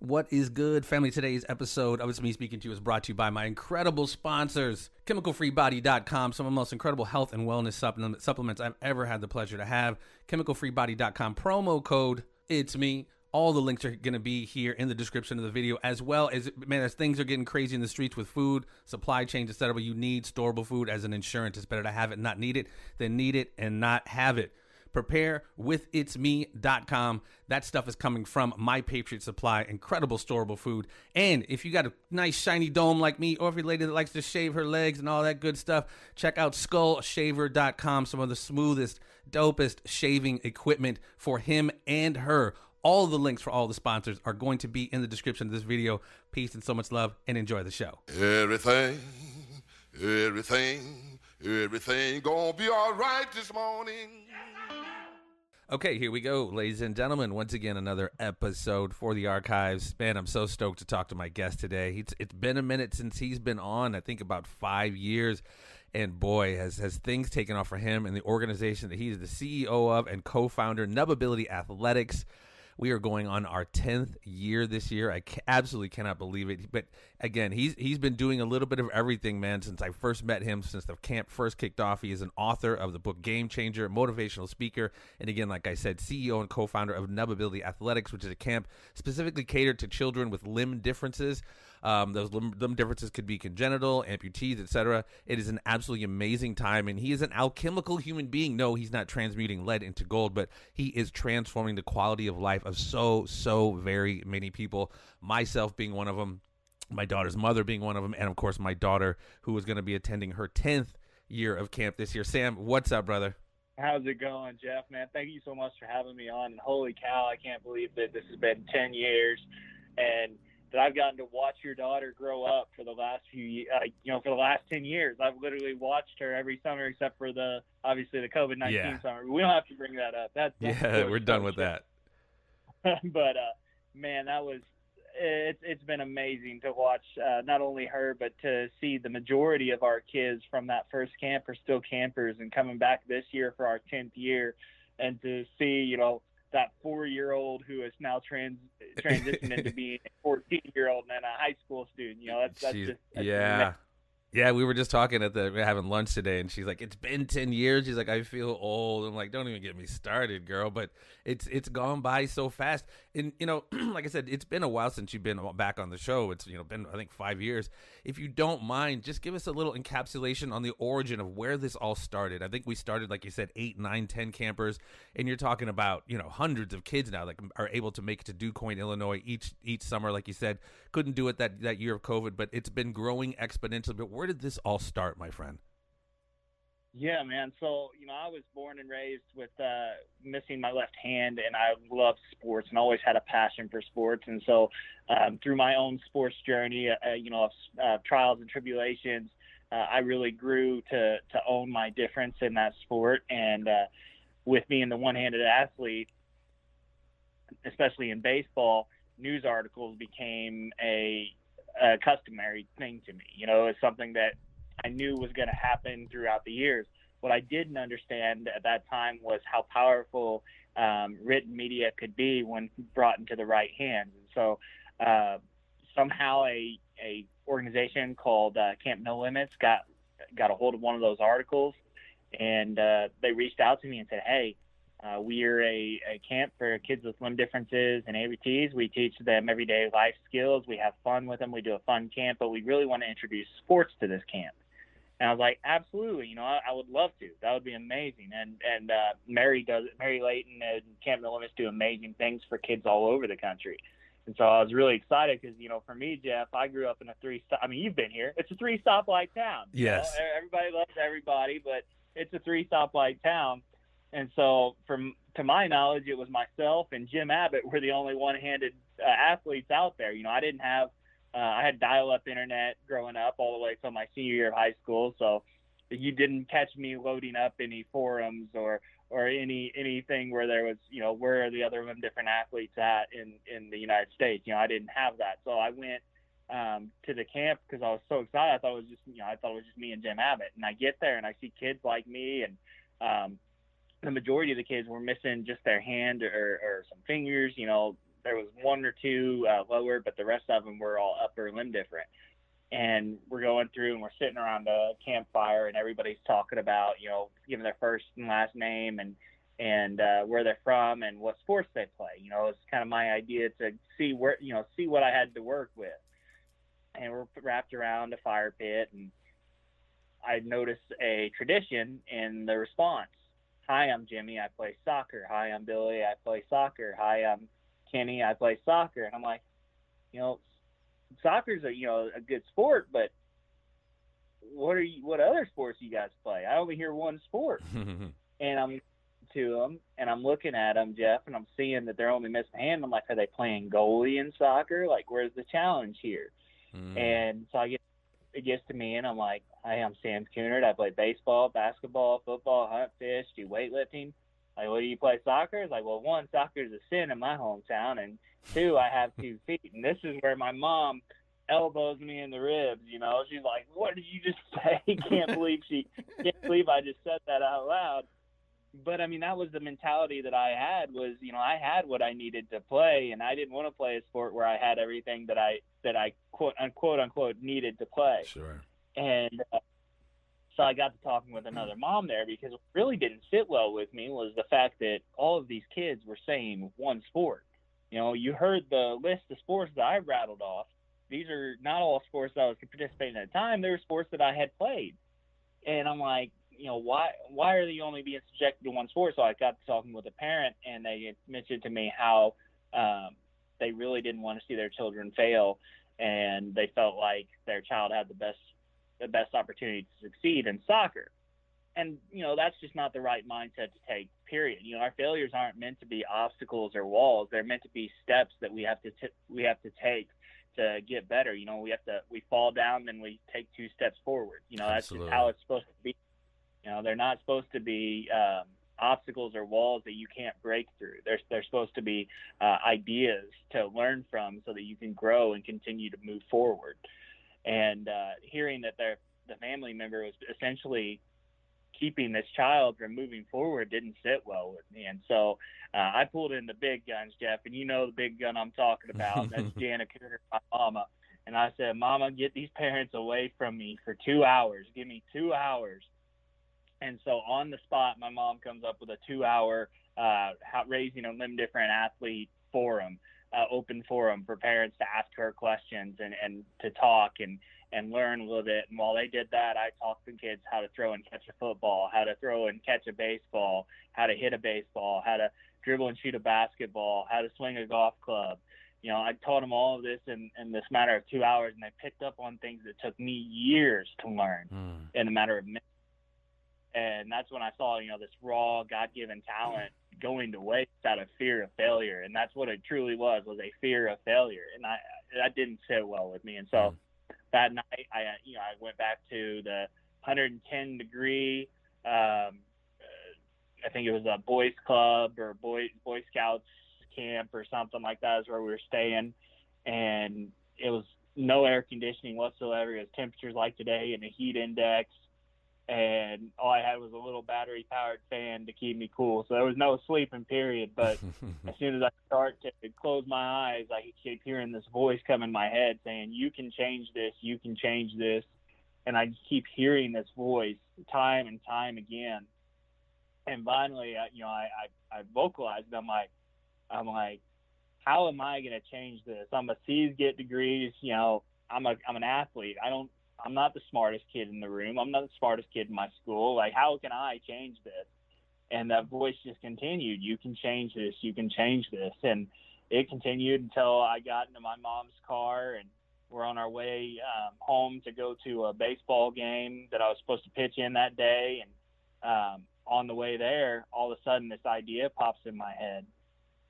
What is good, family? Today's episode of It's Me Speaking to You is brought to you by my incredible sponsors, ChemicalFreeBody.com, some of the most incredible health and wellness supplements I've ever had the pleasure to have. ChemicalFreeBody.com, promo code It's Me. All the links are going to be here in the description of the video, as well as, man, as things are getting crazy in the streets with food, supply chains, etc. You need storable food as an insurance. It's better to have it not need it than need it and not have it preparewithitsme.com. That stuff is coming from My Patriot Supply, incredible storable food. And if you got a nice shiny dome like me, or if you're a lady that likes to shave her legs and all that good stuff, check out skullshaver.com. Some of the smoothest, dopest shaving equipment for him and her. All the links for all the sponsors are going to be in the description of this video. Peace and so much love, and enjoy the show. Everything, everything, everything gonna be all right this morning. Okay, here we go, ladies and gentlemen. Once again, another episode for the archives. Man, I'm so stoked to talk to my guest today. It's, it's been a minute since he's been on. I think about five years, and boy, has has things taken off for him and the organization that he's the CEO of and co-founder, Nubability Athletics. We are going on our 10th year this year. I ca- absolutely cannot believe it. But again, he's he's been doing a little bit of everything, man, since I first met him, since the camp first kicked off. He is an author of the book Game Changer, motivational speaker, and again, like I said, CEO and co-founder of Nubability Athletics, which is a camp specifically catered to children with limb differences. Um, those limb, differences could be congenital, amputees, etc. It is an absolutely amazing time, and he is an alchemical human being. No, he's not transmuting lead into gold, but he is transforming the quality of life of so, so very many people. Myself being one of them, my daughter's mother being one of them, and of course my daughter, who is going to be attending her tenth year of camp this year. Sam, what's up, brother? How's it going, Jeff? Man, thank you so much for having me on. And holy cow, I can't believe that this has been 10 years and that I've gotten to watch your daughter grow up for the last few, uh, you know, for the last 10 years. I've literally watched her every summer except for the, obviously, the COVID 19 Yeah. summer. We don't have to bring that up. That's, that's Yeah, we're done with that. but uh, man, that was it's it's been amazing to watch uh, not only her but to see the majority of our kids from that first camp are still campers and coming back this year for our 10th year and to see you know that four year old who is now trans transitioned into being a 14 year old and then a high school student you know that's that's She's- just that's yeah. Yeah, we were just talking at the we having lunch today, and she's like, "It's been ten years." She's like, "I feel old." I'm like, "Don't even get me started, girl." But it's it's gone by so fast, and you know, like I said, it's been a while since you've been back on the show. It's you know been I think five years. If you don't mind, just give us a little encapsulation on the origin of where this all started. I think we started, like you said, eight, nine, ten campers, and you're talking about you know hundreds of kids now that are able to make it to DuQuoin, Illinois each each summer. Like you said, couldn't do it that that year of COVID, but it's been growing exponentially. But where did this all start, my friend? Yeah, man. So, you know, I was born and raised with uh, missing my left hand, and I loved sports and always had a passion for sports. And so, um, through my own sports journey, uh, you know, of uh, trials and tribulations, uh, I really grew to to own my difference in that sport. And uh, with being the one-handed athlete, especially in baseball, news articles became a, a customary thing to me. You know, it's something that I knew was going to happen throughout the years. What I didn't understand at that time was how powerful um, written media could be when brought into the right hands. And so uh, somehow a, a organization called uh, Camp No Limits got got a hold of one of those articles, and uh, they reached out to me and said, "Hey, uh, we are a, a camp for kids with limb differences and amputees. We teach them everyday life skills. We have fun with them. We do a fun camp, but we really want to introduce sports to this camp." And I was like, absolutely, you know, I, I would love to. That would be amazing. And and uh, Mary does it. Mary Leighton and Camp No Limits do amazing things for kids all over the country. And so I was really excited because you know, for me, Jeff, I grew up in a three stop. I mean, you've been here. It's a three stoplight town. you know? Yes. everybody loves everybody, but it's a three stoplight town. And so, from to my knowledge, it was myself and Jim Abbott were the only one-handed uh, athletes out there. You know, I didn't have uh, I had dial-up internet growing up all the way till my senior year of high school, so you didn't catch me loading up any forums or or any anything where there was you know where are the other different athletes at in in the United States. You know, I didn't have that, so I went um, to the camp because I was so excited. I thought it was just you know I thought it was just me and Jim Abbott, and I get there and I see kids like me and um, the majority of the kids were missing just their hand or, or some fingers, you know, there was one or two uh, lower, but the rest of them were all upper limb different. And we're going through and we're sitting around a campfire and everybody's talking about, you know, giving their first and last name and and uh, where they're from and what sports they play. You know, it's kind of my idea to see where you know see what I had to work with. And we're wrapped around a fire pit, and I noticed a tradition in the response. Hi, I'm Jimmy. I play soccer. Hi, I'm Billy. I play soccer. Hi, I'm Kenny. I play soccer. And I'm like, you know, soccer's a you know a good sport, but what are you? What other sports you guys play? I only hear one sport, and I'm to them and I'm looking at them, Jeff, and I'm seeing that they're only missing a hand. I'm like, are they playing goalie in soccer? Like, where's the challenge here? Mm. And so I get it gets to me, and I'm like, hey, I'm Sam Kunard. I play baseball, basketball, football, hunt, fish, do weightlifting. Like, what do you play soccer? It's like, well, one, soccer is a sin in my hometown, and two, I have two feet, and this is where my mom elbows me in the ribs. You know, she's like, "What did you just say?" can't believe she can't believe I just said that out loud but I mean that was the mentality that I had was you know I had what I needed to play and I didn't want to play a sport where I had everything that I that I quote unquote unquote needed to play. Sure. And uh, so I got to talking with another mom there because what really didn't sit well with me was the fact that all of these kids were saying one sport. You know, you heard the list of sports that I rattled off. These are not all sports that I was participating in at the time. They were sports that I had played. And I'm like, you know, why why are they only being subjected to one sport? So I got talking with a parent, and they mentioned to me how um, they really didn't want to see their children fail, and they felt like their child had the best the best opportunity to succeed in soccer. And you know, that's just not the right mindset to take. Period. You know, our failures aren't meant to be obstacles or walls. They're meant to be steps that we have to t- we have to take to get better. You know, we have to we fall down, then we take two steps forward. You know, that's Absolutely. just how it's supposed to be. You know, they're not supposed to be um, obstacles or walls that you can't break through. They're they're supposed to be uh, ideas to learn from, so that you can grow and continue to move forward. And uh, hearing that their the family member was essentially keeping this child from moving forward didn't sit well with me. And so uh, I pulled in the big guns, Jeff, and you know the big gun I'm talking about. That's Jana Cooter, my mama. And I said, Mama, get these parents away from me for two hours. Give me two hours and so on the spot, my mom comes up with a two-hour uh, raising a limb different athlete forum, uh, open forum for parents to ask her questions and, and to talk and and learn a little bit. And while they did that, I taught the kids how to throw and catch a football, how to throw and catch a baseball, how to hit a baseball, how to dribble and shoot a basketball, how to swing a golf club. You know, I taught them all of this in, in this matter of two hours, and they picked up on things that took me years to learn mm. in a matter of minutes and that's when I saw you know this raw God given talent going to waste out of fear of failure, and that's what it truly was was a fear of failure, and I that didn't sit well with me, and so mm. that night I you know I went back to the 110 degree. Um, I think it was a boys club or boy boy scouts camp or something like that is where we were staying, and it was no air conditioning whatsoever. It was temperatures like today and a heat index and all I had was a little battery powered fan to keep me cool. So there was no sleeping period. But as soon as I start to close my eyes, I keep hearing this voice come in my head saying, "You can change this. You can change this." And I just keep hearing this voice time and time again. And finally, you know, I I, I vocalized. I'm like, I'm like, how am I going to change this? I'm a C's get degrees. You know, I'm a I'm an athlete. I don't I'm not the smartest kid in the room. I'm not the smartest kid in my school. Like, how can I change this? And that voice just continued. You can change this. You can change this. And it continued until I got into my mom's car and we're on our way um, home to go to a baseball game that I was supposed to pitch in that day. And um, on the way there, all of a sudden, this idea pops in my head.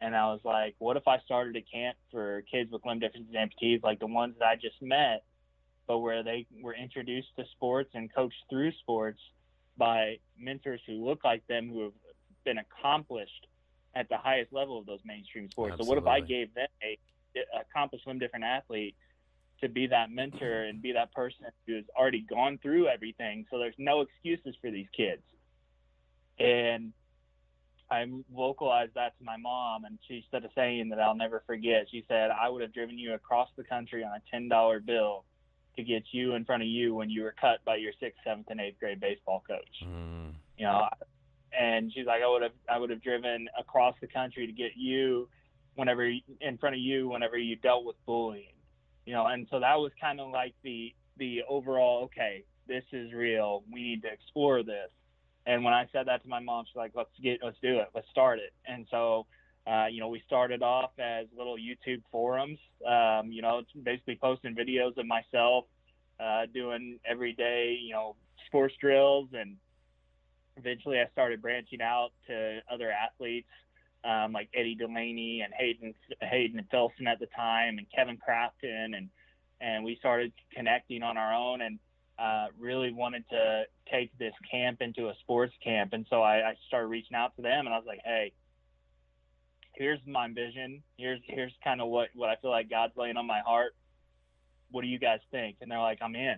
And I was like, what if I started a camp for kids with limb differences and amputees like the ones that I just met? But where they were introduced to sports and coached through sports by mentors who look like them, who have been accomplished at the highest level of those mainstream sports. Absolutely. So what if I gave them a, accomplished limb different athlete to be that mentor and be that person who's already gone through everything? So there's no excuses for these kids. And I vocalized that to my mom, and she said a saying that I'll never forget. She said, "I would have driven you across the country on a ten dollar bill to get you in front of you when you were cut by your sixth, seventh, and eighth grade baseball coach." Mm. You know, and she's like, "I would have, I would have driven across the country to get you whenever in front of you whenever you dealt with bullying." You know, and so that was kind of like the the overall, okay, this is real. We need to explore this and when I said that to my mom, she's like, "Let's get, let's do it, let's start it." And so, uh, you know, we started off as little YouTube forums. Um, you know, basically posting videos of myself uh, doing everyday, you know, sports drills, and eventually I started branching out to other athletes um, like Eddie Delaney and Hayden Hayden Filson at the time, and Kevin Crafton, and and we started connecting on our own and uh, really wanted to take this camp into a sports camp. And so I, I started reaching out to them and I was like, hey, here's my vision. Here's here's kind of what, what I feel like God's laying on my heart. What do you guys think? And they're like, I'm in.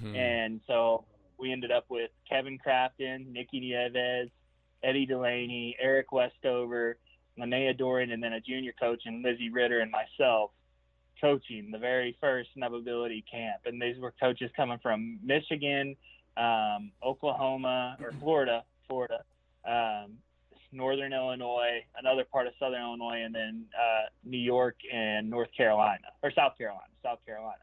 Hmm. And so we ended up with Kevin Crafton, Nikki Nieves, Eddie Delaney, Eric Westover, Linnea Dorian, and then a junior coach and Lizzie Ritter and myself coaching the very first Nubability camp. And these were coaches coming from Michigan, um, Oklahoma, or Florida, Florida, um, Northern Illinois, another part of Southern Illinois, and then uh, New York and North Carolina, or South Carolina, South Carolina.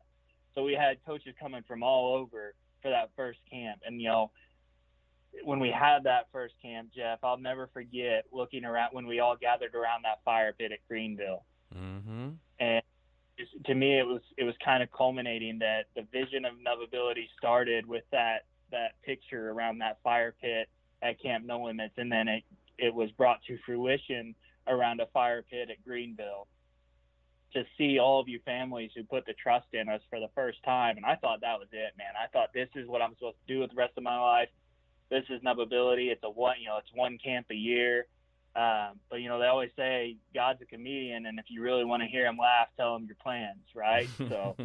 So we had coaches coming from all over for that first camp. And, you know, when we had that first camp, Jeff, I'll never forget looking around when we all gathered around that fire pit at Greenville. Mm-hmm. And to me, it was it was kind of culminating that the vision of Nubability started with that that picture around that fire pit at Camp No Limits, and then it it was brought to fruition around a fire pit at Greenville. To see all of you families who put the trust in us for the first time, and I thought that was it, man. I thought this is what I'm supposed to do with the rest of my life. This is Nubability. It's a one, you know, it's one camp a year. Um, but you know, they always say God's a comedian, and if you really want to hear him laugh, tell him your plans, right? So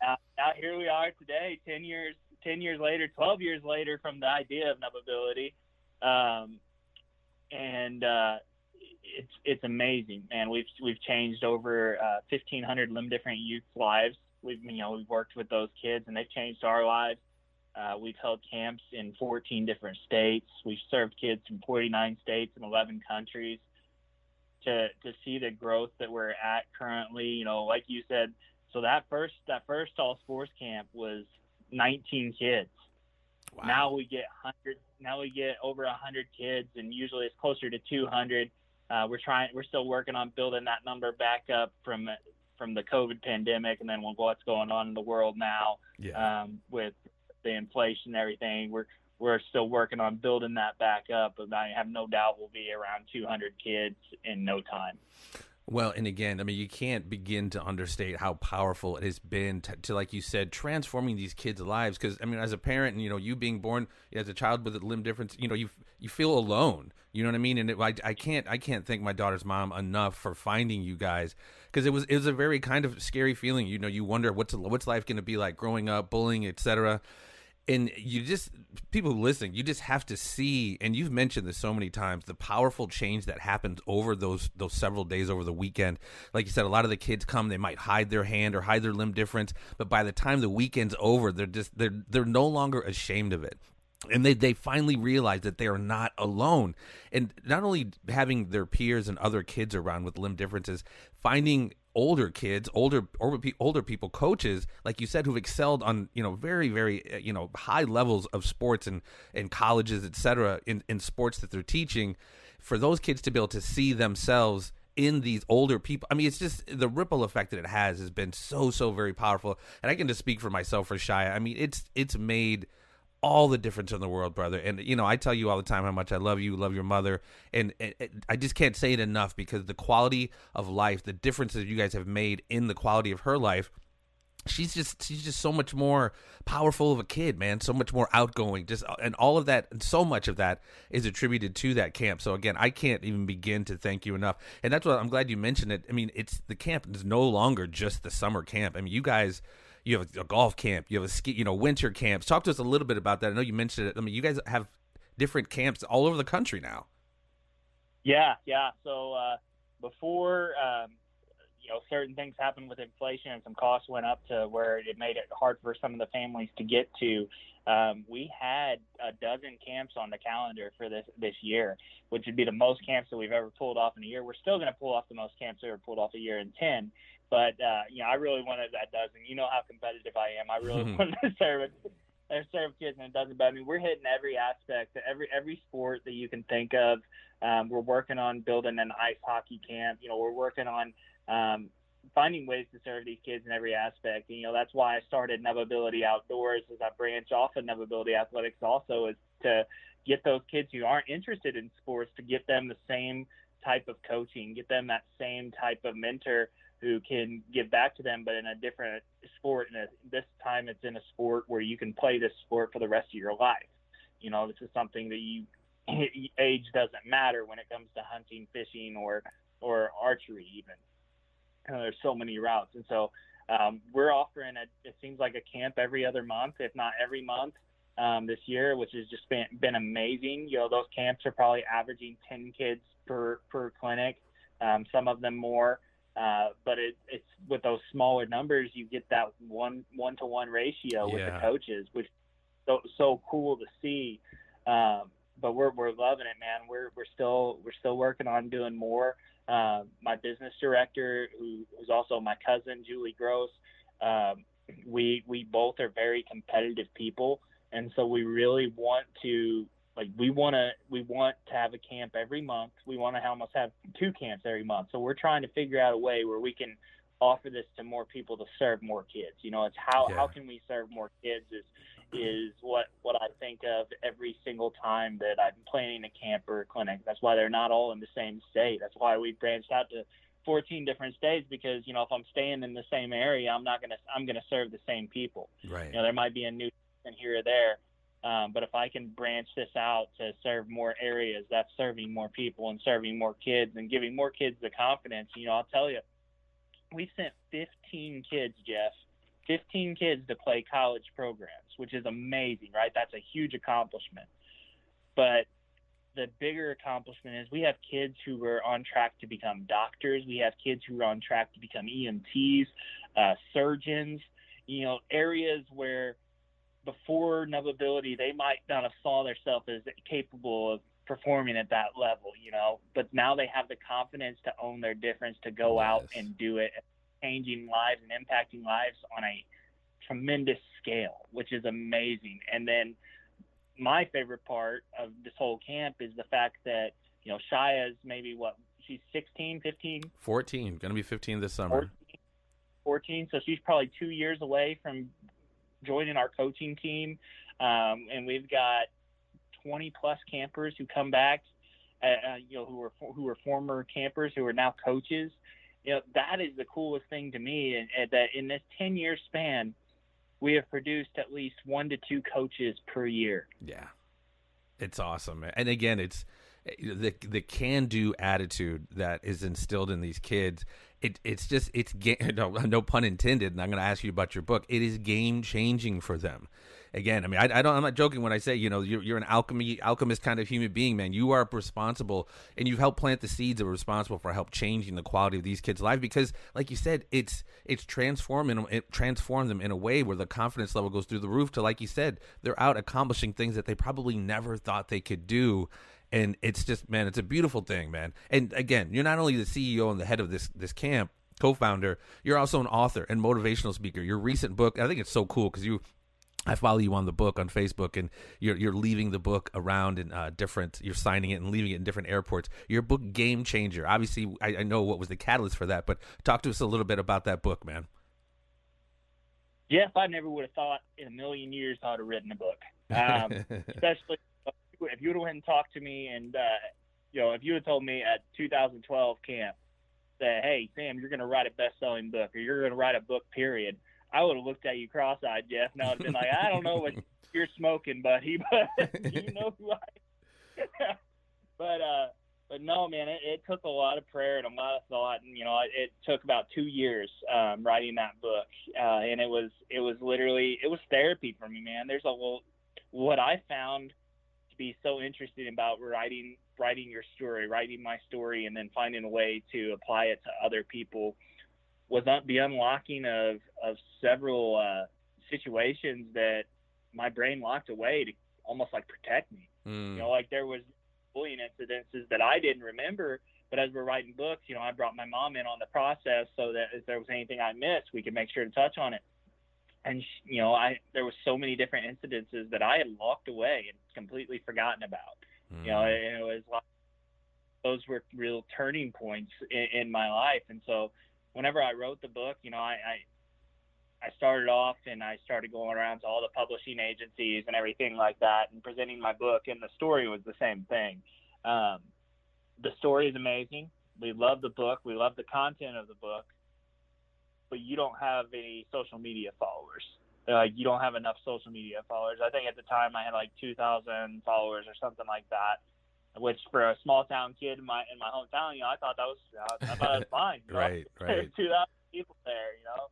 now, now here we are today, ten years, ten years later, twelve years later from the idea of Nubability, um, and uh, it's it's amazing, man. We've we've changed over uh, fifteen hundred limb different youth lives. We've you know we've worked with those kids, and they've changed our lives. Uh, we've held camps in 14 different states. We've served kids from 49 states and 11 countries. To to see the growth that we're at currently, you know, like you said, so that first that first all sports camp was 19 kids. Wow. Now we get 100. Now we get over 100 kids, and usually it's closer to 200. Uh, we're trying. We're still working on building that number back up from from the COVID pandemic, and then what's going on in the world now yeah. um, with the inflation and everything. We're we're still working on building that back up, but I have no doubt we'll be around 200 kids in no time. Well, and again, I mean, you can't begin to understate how powerful it has been to, to like you said, transforming these kids' lives. Because I mean, as a parent, and you know, you being born as a child with a limb difference, you know, you you feel alone. You know what I mean? And it, I, I can't I can't thank my daughter's mom enough for finding you guys because it was it was a very kind of scary feeling. You know, you wonder what's what's life going to be like growing up, bullying, etc and you just people listening you just have to see and you've mentioned this so many times the powerful change that happens over those those several days over the weekend. Like you said a lot of the kids come they might hide their hand or hide their limb difference but by the time the weekend's over they're just they're they're no longer ashamed of it. And they, they finally realize that they are not alone. And not only having their peers and other kids around with limb differences finding older kids, older older, people, coaches, like you said, who've excelled on you know very very uh, you know high levels of sports and and colleges, etc. In in sports that they're teaching, for those kids to be able to see themselves in these older people. I mean, it's just the ripple effect that it has has been so so very powerful. And I can just speak for myself for Shia. I mean, it's it's made all the difference in the world, brother. And you know, I tell you all the time how much I love you, love your mother, and, and, and, I just can't say it enough because the quality of life, the differences you guys have made in the quality of her life. She's just she's just so much more powerful of a kid, man. So much more outgoing. Just and all of that and so much of that is attributed to that camp. So again, I can't even begin to thank you enough. And that's what I'm glad you mentioned it. I mean, it's the camp is no longer just the summer camp. I mean, you guys you have a golf camp, you have a ski, you know, winter camps. Talk to us a little bit about that. I know you mentioned it. I mean, you guys have different camps all over the country now. Yeah, yeah. So uh, before um, you know certain things happened with inflation and some costs went up to where it made it hard for some of the families to get to. Um, we had a dozen camps on the calendar for this this year, which would be the most camps that we've ever pulled off in a year. We're still going to pull off the most camps ever pulled off a year in ten, but uh, you know I really wanted that dozen. You know how competitive I am. I really wanted to serve it. Serve kids and it doesn't. But I mean, we're hitting every aspect, every every sport that you can think of. Um, we're working on building an ice hockey camp. You know, we're working on um, finding ways to serve these kids in every aspect. And, you know, that's why I started Nubability Outdoors as I branch off of Nubability Athletics also is to get those kids who aren't interested in sports to get them the same type of coaching, get them that same type of mentor who can give back to them, but in a different sport. And this time it's in a sport where you can play this sport for the rest of your life. You know, this is something that you age doesn't matter when it comes to hunting, fishing, or or archery even. There's so many routes, and so um, we're offering a, it seems like a camp every other month, if not every month, um, this year, which has just been been amazing. You know, those camps are probably averaging 10 kids per per clinic, um, some of them more. Uh, but it, it's with those smaller numbers, you get that one one to one ratio with the coaches, which is so so cool to see. Um, but we're we're loving it, man. We're we're still we're still working on doing more. Uh, my business director, who's also my cousin, Julie Gross, um, we we both are very competitive people, and so we really want to like we want to we want to have a camp every month. We want to almost have two camps every month. So we're trying to figure out a way where we can offer this to more people to serve more kids. You know, it's how yeah. how can we serve more kids is is what what I think of every single time that I'm planning a camp or a clinic. That's why they're not all in the same state. That's why we branched out to 14 different states because you know if I'm staying in the same area, I'm not gonna I'm gonna serve the same people. Right. You know, there might be a new person here or there. Um, but if I can branch this out to serve more areas, that's serving more people and serving more kids and giving more kids the confidence. You know, I'll tell you, we sent 15 kids, Jeff, 15 kids to play college programs, which is amazing, right? That's a huge accomplishment. But the bigger accomplishment is we have kids who were on track to become doctors. We have kids who are on track to become EMTs, uh, surgeons, you know, areas where before Nubability, they might not have saw themselves as capable of performing at that level, you know, but now they have the confidence to own their difference, to go yes. out and do it changing lives and impacting lives on a tremendous scale, which is amazing. And then my favorite part of this whole camp is the fact that, you know, Shaya's maybe what, she's 16, 15? 14, going to be 15 this summer. 14, 14, so she's probably two years away from joining our coaching team. Um, and we've got 20 plus campers who come back, uh, uh you know, who are, who are former campers who are now coaches. You know that is the coolest thing to me and, and that in this 10 year span we have produced at least one to two coaches per year. Yeah. It's awesome. And again it's the the can do attitude that is instilled in these kids it it's just it's no, no pun intended and i'm going to ask you about your book it is game changing for them again, I mean, I, I, don't. I'm not joking when I say you know you're, you're an alchemy alchemist kind of human being, man. You are responsible, and you've helped plant the seeds that are responsible for help changing the quality of these kids' lives. Because, like you said, it's it's transforming it transformed them in a way where the confidence level goes through the roof. To like you said, they're out accomplishing things that they probably never thought they could do and it's just man it's a beautiful thing man and again you're not only the ceo and the head of this this camp co-founder you're also an author and motivational speaker your recent book i think it's so cool because you I follow you on the book on Facebook, and you're you're leaving the book around in uh, different. You're signing it and leaving it in different airports. Your book, Game Changer. Obviously, I, I, know what was the catalyst for that, but talk to us a little bit about that book, man. Jeff, I never would have thought in a million years I'd have written a book, um, especially if you would have went and talked to me, and uh, you know, if you had told me at 2012 camp that, hey, Sam, you're going to write a best-selling book, or you're going to write a book, period I would have looked at you cross-eyed, Jeff. Now I would have been like, I don't know what you're smoking, buddy, but you know who I. but uh, but no, man, it, it took a lot of prayer and a lot of thought, and you know, it, it took about two years um, writing that book, uh, and it was it was literally it was therapy for me, man. There's a little what I found to be so interested about writing writing your story, writing my story, and then finding a way to apply it to other people was the unlocking of of several uh, situations that my brain locked away to almost like protect me. Mm. You know, like there was bullying incidences that I didn't remember, but as we're writing books, you know, I brought my mom in on the process so that if there was anything I missed, we could make sure to touch on it. And you know, I there was so many different incidences that I had locked away and completely forgotten about. Mm. You know, it, it was like those were real turning points in, in my life, and so whenever I wrote the book, you know, I, I I started off and I started going around to all the publishing agencies and everything like that and presenting my book. And the story was the same thing. Um, the story is amazing. We love the book. We love the content of the book, but you don't have any social media followers. Like you don't have enough social media followers. I think at the time I had like 2,000 followers or something like that, which for a small town kid in my in my hometown, you know, I thought that was I thought that was fine. You know? right, right. 2,000 people there, you know.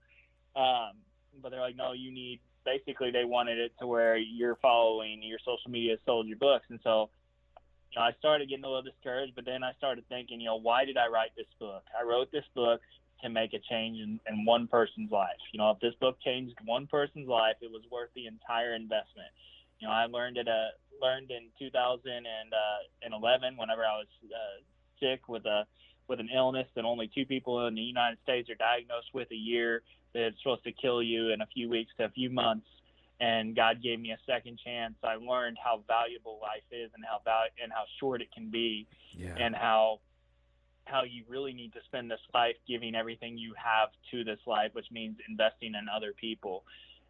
Um, but they're like, no, you need. Basically, they wanted it to where you're following your social media sold your books, and so you know, I started getting a little discouraged. But then I started thinking, you know, why did I write this book? I wrote this book to make a change in, in one person's life. You know, if this book changed one person's life, it was worth the entire investment. You know, I learned it. Uh, learned in 2011 whenever I was uh, sick with a with an illness that only two people in the United States are diagnosed with a year that it's supposed to kill you in a few weeks to a few months. And God gave me a second chance. I learned how valuable life is and how val- and how short it can be, Yeah. and how how you really need to spend this life giving everything you have to this life, which means investing in other people.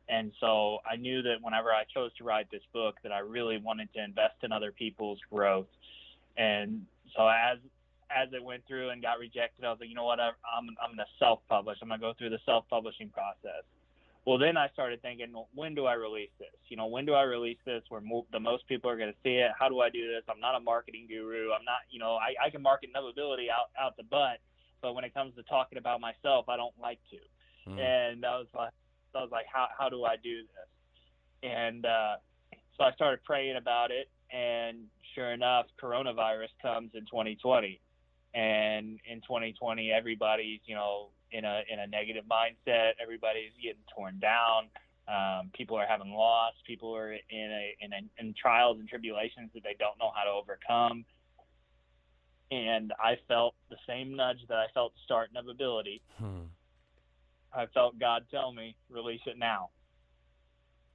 And so I knew that whenever I chose to write this book, that I really wanted to invest in other people's growth. And so as as it went through and got rejected, I was like, you know what, I, I'm I'm gonna self-publish. I'm gonna go through the self-publishing process. Well, then I started thinking, when do I release this? You know, when do I release this where mo- the most people are going to see it? How do I do this? I'm not a marketing guru. I'm not, you know, I, I can market Nubability out, out the butt, but when it comes to talking about myself, I don't like to. Mm. And I was like, I was like, how, how do I do this? And uh, so I started praying about it. And sure enough, coronavirus comes in 2020. And in 2020, everybody's, you know, in a in a negative mindset. Everybody's getting torn down. Um, people are having loss. People are in a, in a in trials and tribulations that they don't know how to overcome. And I felt the same nudge that I felt to start Nubability. Hmm. I felt God tell me, release it now.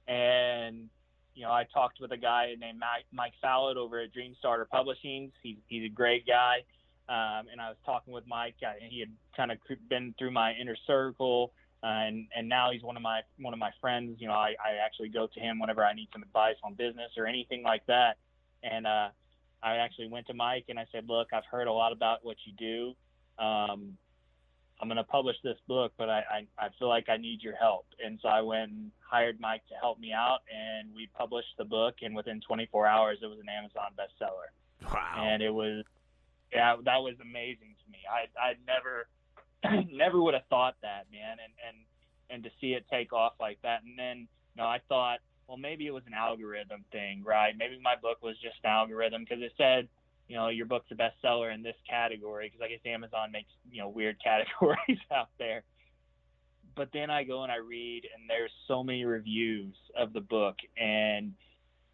And you know, I talked with a guy named Mike, Mike Salad over at Dream Starter Publishing. He's he's a great guy. Um, and I was talking with Mike. Uh, he had kind of been through my inner circle, uh, and and now he's one of my one of my friends. You know, I, I actually go to him whenever I need some advice on business or anything like that. And uh, I actually went to Mike and I said, "Look, I've heard a lot about what you do. Um, I'm going to publish this book, but I, I I feel like I need your help." And so I went and hired Mike to help me out, and we published the book. And within 24 hours, it was an Amazon bestseller, Wow. and it was yeah, that was amazing to me. I I never never would have thought that, man, and and and to see it take off like that, and then you know I thought, well, maybe it was an algorithm thing, right? Maybe my book was just an algorithm because it said, you know, your book's a bestseller in this category because I guess Amazon makes you know weird categories out there. But then I go and I read, and there's so many reviews of the book, and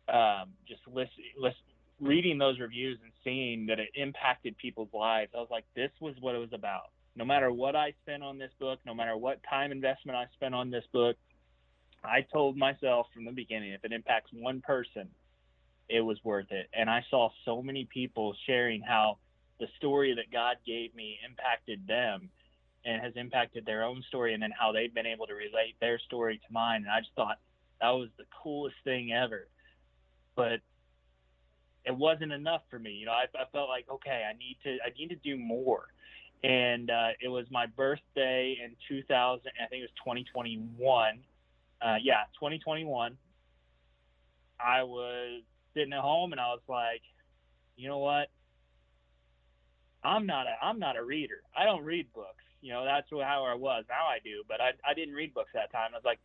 um, just listen, listen, reading those reviews and seeing that it impacted people's lives, I was like, this was what it was about. No matter what I spent on this book, no matter what time investment I spent on this book, I told myself from the beginning, if it impacts one person, it was worth it. And I saw so many people sharing how the story that God gave me impacted them and has impacted their own story and then how they've been able to relate their story to mine. And I just thought that was the coolest thing ever. But it wasn't enough for me. You know, I, I felt like, okay, I need to, I need to do more. And uh, it was my birthday in 2000. I think it was 2021. Uh, yeah, 2021. I was sitting at home and I was like, you know what? I'm not a, I'm not a reader. I don't read books. You know, that's how I was. Now I do, but I, I didn't read books that time. I was like,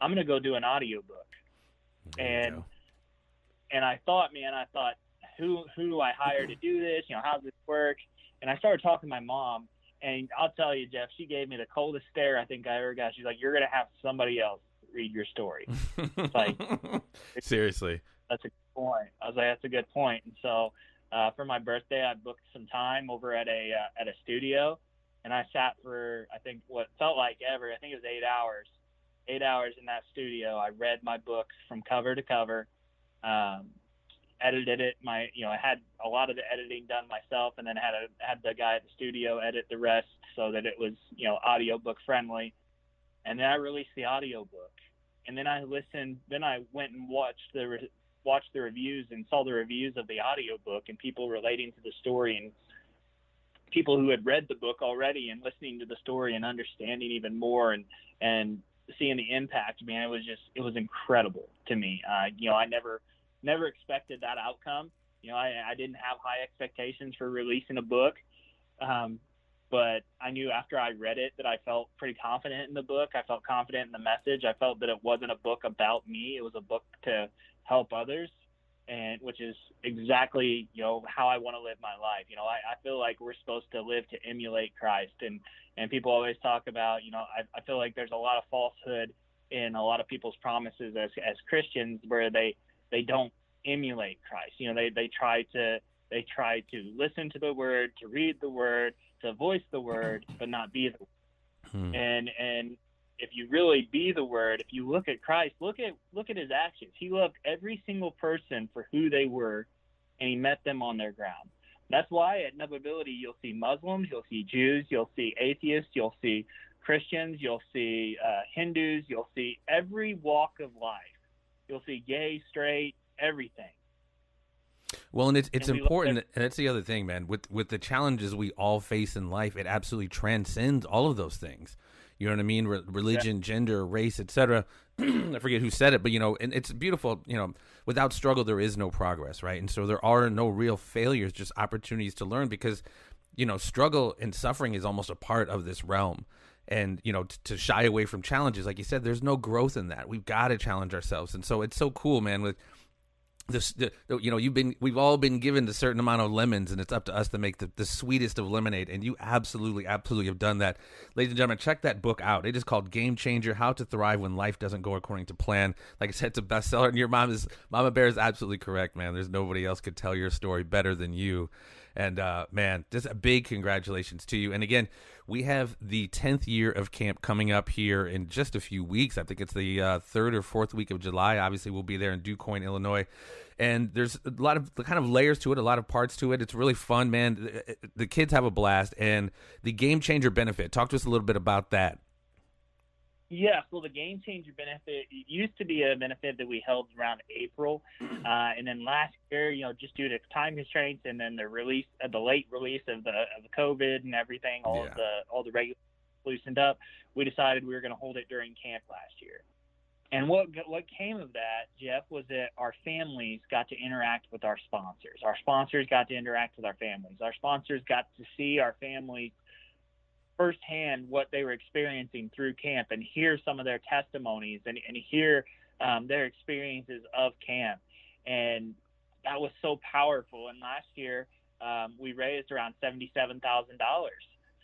I'm gonna go do an audiobook. There you and go. And I thought, man, I thought, who who do I hire to do this? You know, how does this work? And I started talking to my mom, and I'll tell you, Jeff, she gave me the coldest stare I think I ever got. She's like, "You're gonna have somebody else read your story." like seriously, that's a good point. I was like, "That's a good point." And so, uh, for my birthday, I booked some time over at a uh, at a studio, and I sat for I think what felt like ever. I think it was eight hours. Eight hours in that studio. I read my books from cover to cover. Um, edited it. My, you know, I had a lot of the editing done myself, and then had a had the guy at the studio edit the rest so that it was, you know, audiobook friendly. And then I released the audiobook. And then I listened. Then I went and watched the re- watched the reviews and saw the reviews of the audiobook and people relating to the story and people who had read the book already and listening to the story and understanding even more and and seeing the impact man it was just it was incredible to me uh, you know i never never expected that outcome. You know, I, I didn't have high expectations for releasing a book, um, but I knew after I read it that I felt pretty confident in the book. I felt confident in the message. I felt that it wasn't a book about me; it was a book to help others, and which is exactly you know how I want to live my life. You know, I, I feel like we're supposed to live to emulate Christ, and and people always talk about you know I, I feel like there's a lot of falsehood in a lot of people's promises as as Christians where they they don't emulate Christ. You know, they they try to they try to listen to the word, to read the word, to voice the word, but not be the word. Hmm. And and if you really be the word, if you look at Christ, look at look at his actions. He loved every single person for who they were, and he met them on their ground. That's why at Nubability you'll see Muslims, you'll see Jews, you'll see atheists, you'll see Christians, you'll see uh, Hindus, you'll see every walk of life You'll see gay, straight, everything. Well, and it's it's and important, and that's the other thing, man. With with the challenges we all face in life, it absolutely transcends all of those things. You know what I mean? Re- religion, yeah. gender, race, etc. I forget who said it, but you know, and it's beautiful. You know, without struggle, there is no progress, right? And so there are no real failures, just opportunities to learn. Because you know, struggle and suffering is almost a part of this realm and you know t- to shy away from challenges like you said there's no growth in that we've got to challenge ourselves and so it's so cool man with this the, you know you've been we've all been given a certain amount of lemons and it's up to us to make the, the sweetest of lemonade and you absolutely absolutely have done that. Ladies and gentlemen check that book out. It is called game changer how to thrive when life doesn't go according to plan. Like i said it's a bestseller and your mom is mama bear is absolutely correct man. There's nobody else could tell your story better than you. And uh, man, just a big congratulations to you. And again, we have the 10th year of camp coming up here in just a few weeks. I think it's the uh, third or fourth week of July. Obviously, we'll be there in DuQuoin, Illinois. And there's a lot of kind of layers to it, a lot of parts to it. It's really fun, man. The, the kids have a blast. And the game changer benefit, talk to us a little bit about that. Yeah, well, the game changer benefit used to be a benefit that we held around April, uh, and then last year, you know, just due to time constraints and then the release, uh, the late release of the of the COVID and everything, all yeah. of the all the regular loosened up, we decided we were going to hold it during camp last year. And what what came of that, Jeff, was that our families got to interact with our sponsors. Our sponsors got to interact with our families. Our sponsors got to see our families firsthand what they were experiencing through camp and hear some of their testimonies and, and hear um, their experiences of camp. And that was so powerful. And last year, um, we raised around $77,000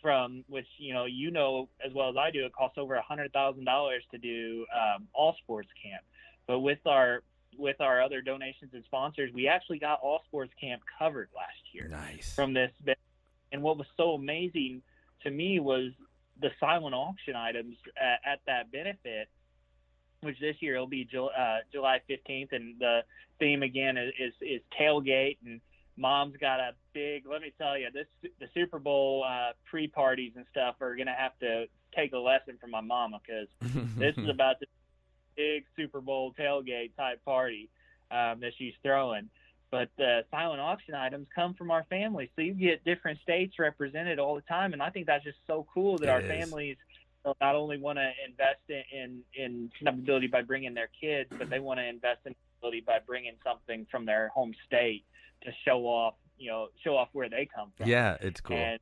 from which, you know, you know as well as I do, it costs over $100,000 to do um, all sports camp. But with our with our other donations and sponsors, we actually got all sports camp covered last year. Nice. From this, and what was so amazing to me was the silent auction items at, at that benefit, which this year will be July, uh, July 15th, and the theme again is, is, is tailgate and mom's got a big let me tell you this the super bowl uh, pre-parties and stuff are going to have to take a lesson from my mama because this is about the big super bowl tailgate type party um, that she's throwing but the silent auction items come from our families. So you get different states represented all the time, and I think that's just so cool that it our is. families not only want to invest in in ability by bringing their kids, but they want to invest in ability by bringing something from their home state to show off, you know, show off where they come from. Yeah, it's cool. And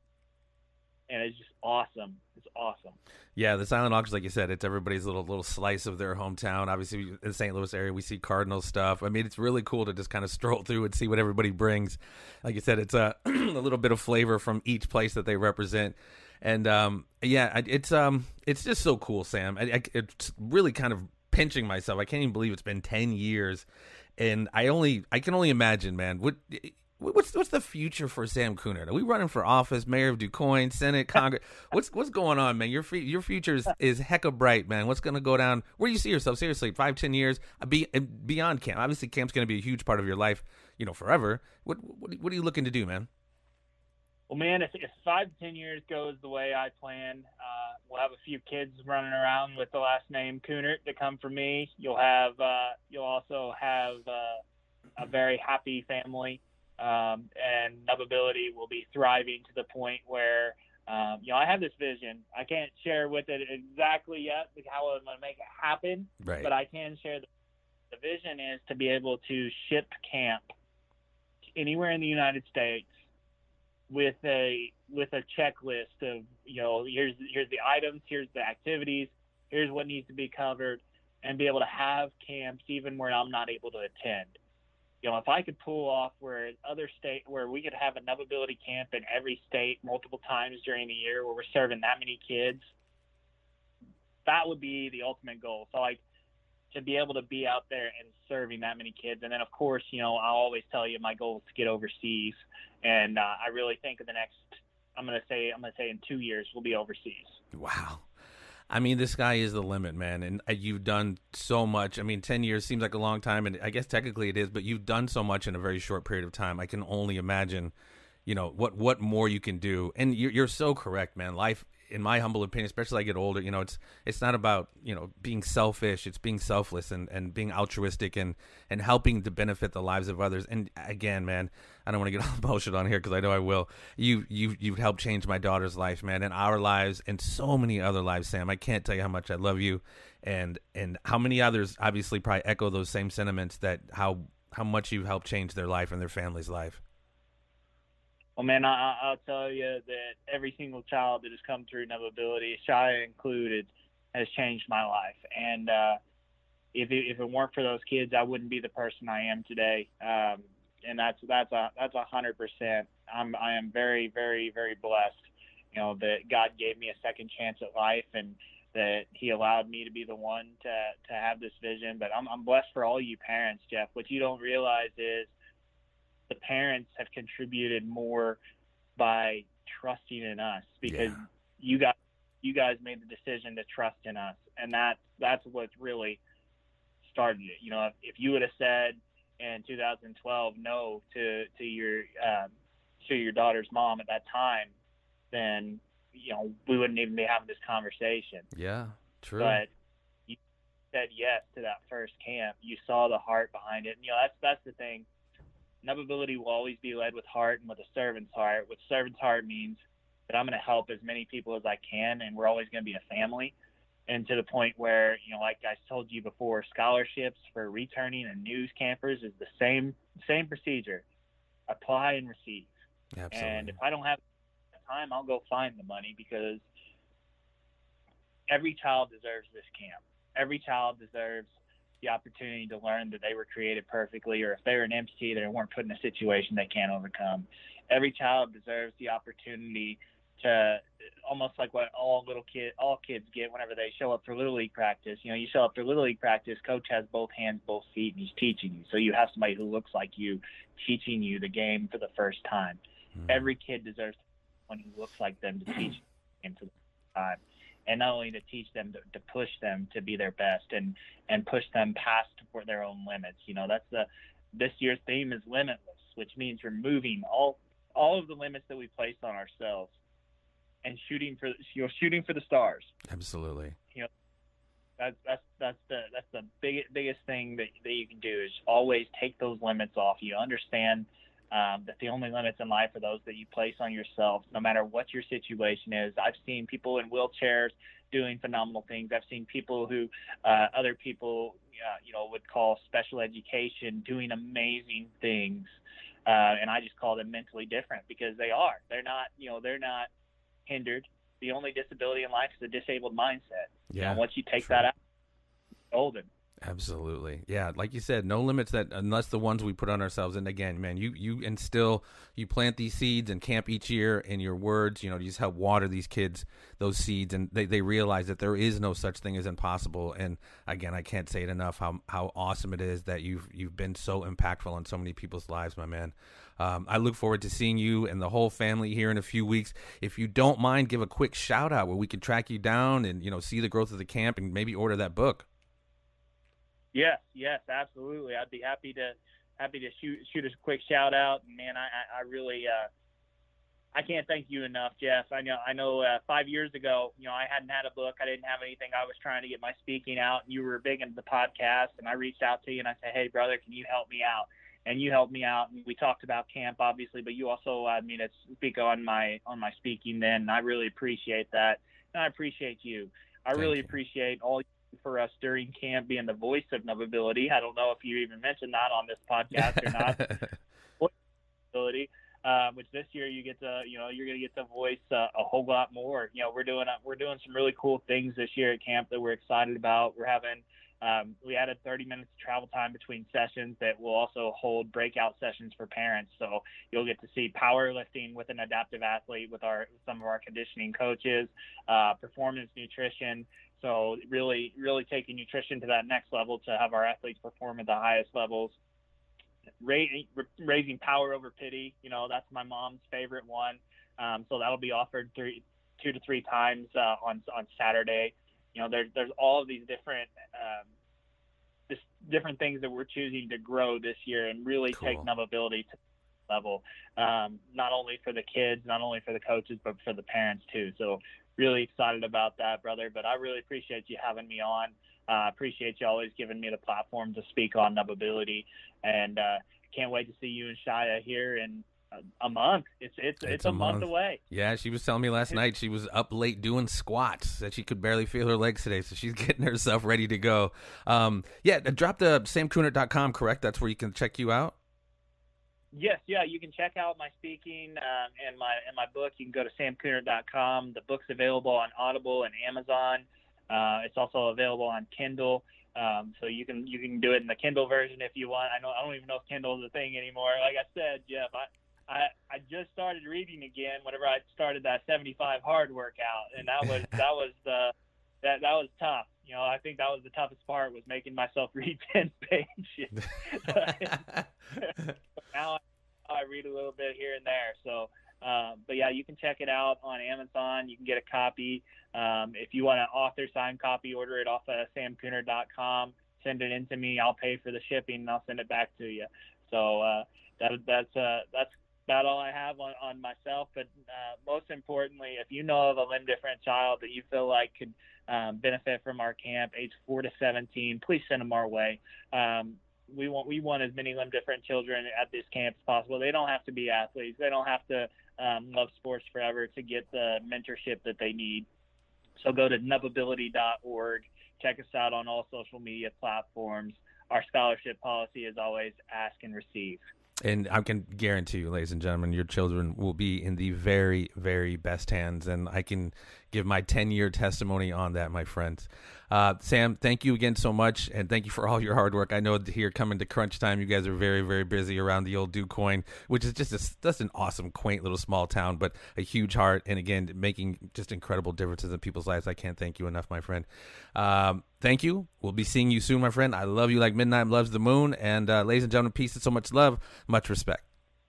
and it's just awesome. It's awesome. Yeah, the silent auctions, like you said, it's everybody's little little slice of their hometown. Obviously, in the St. Louis area, we see Cardinal stuff. I mean, it's really cool to just kind of stroll through and see what everybody brings. Like you said, it's a, a little bit of flavor from each place that they represent. And um, yeah, it's um, it's just so cool, Sam. I, I, it's really kind of pinching myself. I can't even believe it's been ten years, and I only I can only imagine, man. What what's what's the future for Sam Kunard? Are we running for office, mayor of DuQuoin, Senate, Congress? what's what's going on, man? Your your future is, is hecka bright, man. What's going to go down? Where do you see yourself? Seriously, five, ten years, uh, be beyond camp. Obviously, camp's going to be a huge part of your life, you know, forever. What what, what are you looking to do, man? Well, man, if, if five to ten years goes the way I plan, uh, we'll have a few kids running around with the last name Kunard to come from me. You'll have uh, you'll also have uh, a very happy family um, and Nubability will be thriving to the point where um, you know I have this vision. I can't share with it exactly yet how I'm going to make it happen, right. but I can share the, the vision is to be able to ship camp anywhere in the United States with a with a checklist of you know here's here's the items, here's the activities, here's what needs to be covered, and be able to have camps even where I'm not able to attend you know, if I could pull off where other state where we could have a Nubability camp in every state multiple times during the year where we're serving that many kids, that would be the ultimate goal. So like to be able to be out there and serving that many kids, and then of course, you know, I always tell you my goal is to get overseas, and uh, I really think in the next, I'm gonna say, I'm gonna say in two years we'll be overseas. Wow. I mean, this guy is the limit, man, and uh, you've done so much. I mean, ten years seems like a long time, and I guess technically it is, but you've done so much in a very short period of time. I can only imagine, you know, what what more you can do. And you're, you're so correct, man. Life in my humble opinion, especially as I get older, you know, it's it's not about you know being selfish. It's being selfless and, and being altruistic and and helping to benefit the lives of others. And again, man, I don't want to get all bullshit on here because I know I will. You you you've helped change my daughter's life, man, and our lives, and so many other lives, Sam. I can't tell you how much I love you, and and how many others obviously probably echo those same sentiments that how how much you've helped change their life and their family's life. Well, man, I, I'll tell you that every single child that has come through Nubability, Shy included, has changed my life. And uh, if it, if it weren't for those kids, I wouldn't be the person I am today. Um, and that's that's a that's a hundred percent. I'm I am very very very blessed. You know that God gave me a second chance at life, and that He allowed me to be the one to to have this vision. But I'm I'm blessed for all you parents, Jeff. What you don't realize is the parents have contributed more by trusting in us because yeah. you guys you guys made the decision to trust in us. And that that's what really started it. You know if, if you would have said in 2012 no to to your um, to your daughter's mom at that time then you know we wouldn't even be having this conversation. Yeah true. But you said yes to that first camp. You saw the heart behind it. And you know that's that's the thing Nubability will always be led with heart and with a servant's heart. What servant's heart means that I'm going to help as many people as I can, and we're always going to be a family. And to the point where, you know, like I told you before, scholarships for returning and news campers is the same same procedure. Apply and receive. Absolutely. And if I don't have time, I'll go find the money because every child deserves this camp. Every child deserves the opportunity to learn that they were created perfectly, or if they were an entity, they weren't put in a situation they can't overcome. Every child deserves the opportunity to almost like what all little kid all kids get whenever they show up for little league practice. You know, you show up for little league practice, coach has both hands, both feet, and he's teaching you. So you have somebody who looks like you teaching you the game for the first time. Mm-hmm. Every kid deserves one who looks like them to teach him for the first time and not only to teach them to, to push them to be their best and and push them past their own limits. You know, that's the this year's theme is limitless, which means removing all all of the limits that we place on ourselves and shooting for you know shooting for the stars. Absolutely. You know, that's that's that's the that's the biggest biggest thing that that you can do is always take those limits off. You understand um, that the only limits in life are those that you place on yourself, no matter what your situation is. I've seen people in wheelchairs doing phenomenal things. I've seen people who uh, other people, uh, you know, would call special education doing amazing things. Uh, and I just call them mentally different because they are. They're not, you know, they're not hindered. The only disability in life is a disabled mindset. Yeah. And once you take true. that out, golden. Absolutely. Yeah, like you said, no limits that unless the ones we put on ourselves. And again, man, you you instill, you plant these seeds and camp each year in your words, you know, you just help water these kids those seeds and they, they realize that there is no such thing as impossible. And again, I can't say it enough how how awesome it is that you've you've been so impactful on so many people's lives, my man. Um, I look forward to seeing you and the whole family here in a few weeks. If you don't mind, give a quick shout out where we can track you down and you know see the growth of the camp and maybe order that book. Yes, yes, absolutely. I'd be happy to happy to shoot shoot a quick shout out. Man, I I, really uh, I can't thank you enough, Jeff. I know I know uh, five years ago, you know, I hadn't had a book. I didn't have anything. I was trying to get my speaking out, and you were big into the podcast. And I reached out to you and I said, Hey, brother, can you help me out? And you helped me out. And we talked about camp, obviously, but you also uh, me to speak on my on my speaking. Then and I really appreciate that, and I appreciate you. I Thank really you. appreciate all for us during camp, being the voice of Nubability. I don't know if you even mentioned that on this podcast or not. ability. Um, which this year you get to, you know, you're going to get to voice uh, a whole lot more. You know, we're doing uh, we're doing some really cool things this year at camp that we're excited about. We're having um, we added 30 minutes of travel time between sessions that will also hold breakout sessions for parents. So you'll get to see powerlifting with an adaptive athlete with our some of our conditioning coaches, uh, performance nutrition. So really, really taking nutrition to that next level to have our athletes perform at the highest levels raising, raising power over pity. You know, that's my mom's favorite one. Um, so that'll be offered three, two to three times uh, on on Saturday. You know, there's there's all of these different um, this different things that we're choosing to grow this year and really take Cool. Nubability to level. Um, not only for the kids, not only for the coaches, but for the parents too. So really excited about that, brother. But I really appreciate you having me on. Uh, appreciate you always giving me the platform to speak on Nubability, and uh, can't wait to see you and Shia here in a, a month. It's it's it's, It's a, a month, month. away. Yeah, she was telling me last night she was up late doing squats that she could barely feel her legs today, so she's getting herself ready to go. Um, yeah, drop the samcooner.com, correct? That's where you can check you out. Yes, yeah, you can check out my speaking um, and my and my book. You can go to samcooner.com. The book's available on Audible and Amazon. Uh, it's also available on Kindle, um, so you can you can do it in the Kindle version if you want. I know I don't even know if Kindle is a thing anymore. Like I said, Jeff, I I, I just started reading again whenever I started that 75 hard workout, and that was that was the that that was tough. You know, I think that was the toughest part was making myself read 10 pages. now I read a little bit here and there. So, uh, but yeah, you can check it out on Amazon. You can get a copy. Um, if you want an author signed copy, order it off of samcooner.com. Send it in to me. I'll pay for the shipping and I'll send it back to you. So uh, that, that's uh, that's about all I have on, on myself. But uh, most importantly, if you know of a limb different child that you feel like could um, benefit from our camp, age four to 17, please send them our way. Um, we want we want as many limb different children at this camp as possible. They don't have to be athletes. They don't have to um, love sports forever to get the mentorship that they need. So go to nubability.org. Check us out on all social media platforms. Our scholarship policy is always ask and receive. And I can guarantee you, ladies and gentlemen, your children will be in the very, very best hands. And I can give my 10 year testimony on that, my friends. Uh, Sam, thank you again so much. And thank you for all your hard work. I know here coming to crunch time, you guys are very, very busy around the old DuQuoin, which is just a, that's an awesome, quaint little small town, but a huge heart. And again, making just incredible differences in people's lives. I can't thank you enough, my friend. Um, thank you. We'll be seeing you soon, my friend. I love you like midnight loves the moon. And uh, ladies and gentlemen, peace and so much love. Much respect.